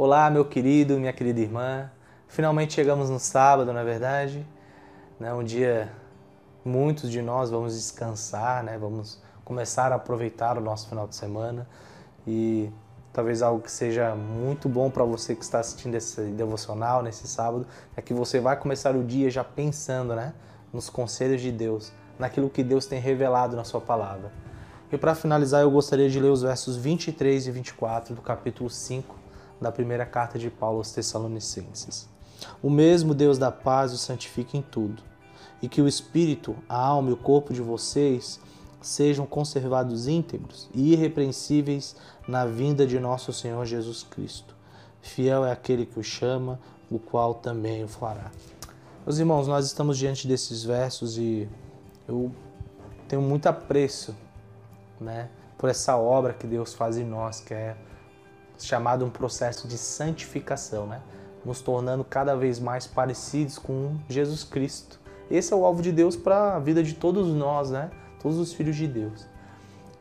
Olá, meu querido, minha querida irmã. Finalmente chegamos no sábado, na é verdade, né? Um dia muitos de nós vamos descansar, né? Vamos começar a aproveitar o nosso final de semana e talvez algo que seja muito bom para você que está assistindo esse devocional nesse sábado é que você vai começar o dia já pensando, né, nos conselhos de Deus, naquilo que Deus tem revelado na sua palavra. E para finalizar, eu gostaria de ler os versos 23 e 24 do capítulo 5 da primeira carta de Paulo aos Tessalonicenses. O mesmo Deus da paz o santifique em tudo, e que o espírito, a alma e o corpo de vocês sejam conservados íntegros e irrepreensíveis na vinda de nosso Senhor Jesus Cristo. Fiel é aquele que o chama, o qual também o fará. Meus irmãos, nós estamos diante desses versos e eu tenho muito apreço né, por essa obra que Deus faz em nós, que é chamado um processo de santificação, né? nos tornando cada vez mais parecidos com Jesus Cristo. Esse é o alvo de Deus para a vida de todos nós, né? todos os filhos de Deus.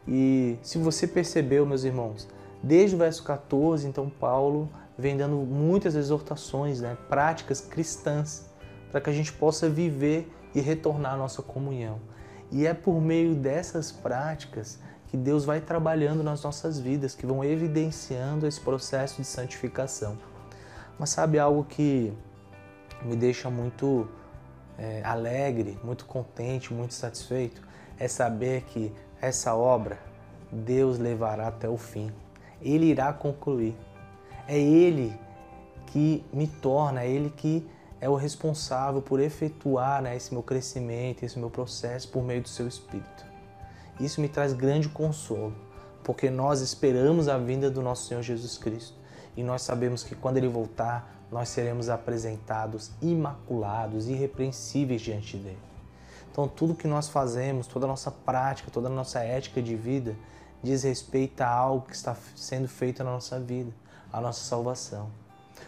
E se você percebeu, meus irmãos, desde o verso 14, então Paulo vem dando muitas exortações, né? práticas cristãs, para que a gente possa viver e retornar à nossa comunhão. E é por meio dessas práticas que Deus vai trabalhando nas nossas vidas, que vão evidenciando esse processo de santificação. Mas sabe algo que me deixa muito é, alegre, muito contente, muito satisfeito? É saber que essa obra Deus levará até o fim. Ele irá concluir. É Ele que me torna, é Ele que é o responsável por efetuar né, esse meu crescimento, esse meu processo por meio do seu Espírito. Isso me traz grande consolo, porque nós esperamos a vinda do nosso Senhor Jesus Cristo e nós sabemos que quando Ele voltar, nós seremos apresentados imaculados, irrepreensíveis diante dele. Então, tudo que nós fazemos, toda a nossa prática, toda a nossa ética de vida, diz respeito a algo que está sendo feito na nossa vida, a nossa salvação.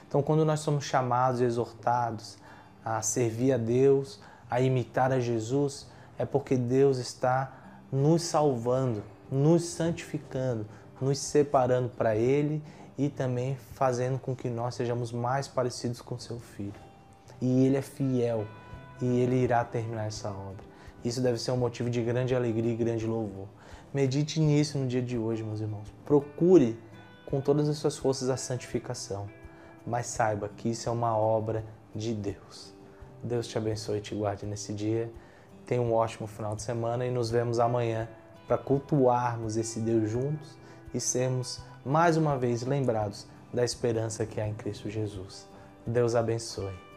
Então, quando nós somos chamados e exortados a servir a Deus, a imitar a Jesus, é porque Deus está nos salvando, nos santificando, nos separando para Ele e também fazendo com que nós sejamos mais parecidos com Seu Filho. E Ele é fiel e Ele irá terminar essa obra. Isso deve ser um motivo de grande alegria e grande louvor. Medite nisso no dia de hoje, meus irmãos. Procure com todas as suas forças a santificação mas saiba que isso é uma obra de Deus. Deus te abençoe e te guarde nesse dia. Tenha um ótimo final de semana e nos vemos amanhã para cultuarmos esse Deus juntos e sermos mais uma vez lembrados da esperança que há em Cristo Jesus. Deus abençoe.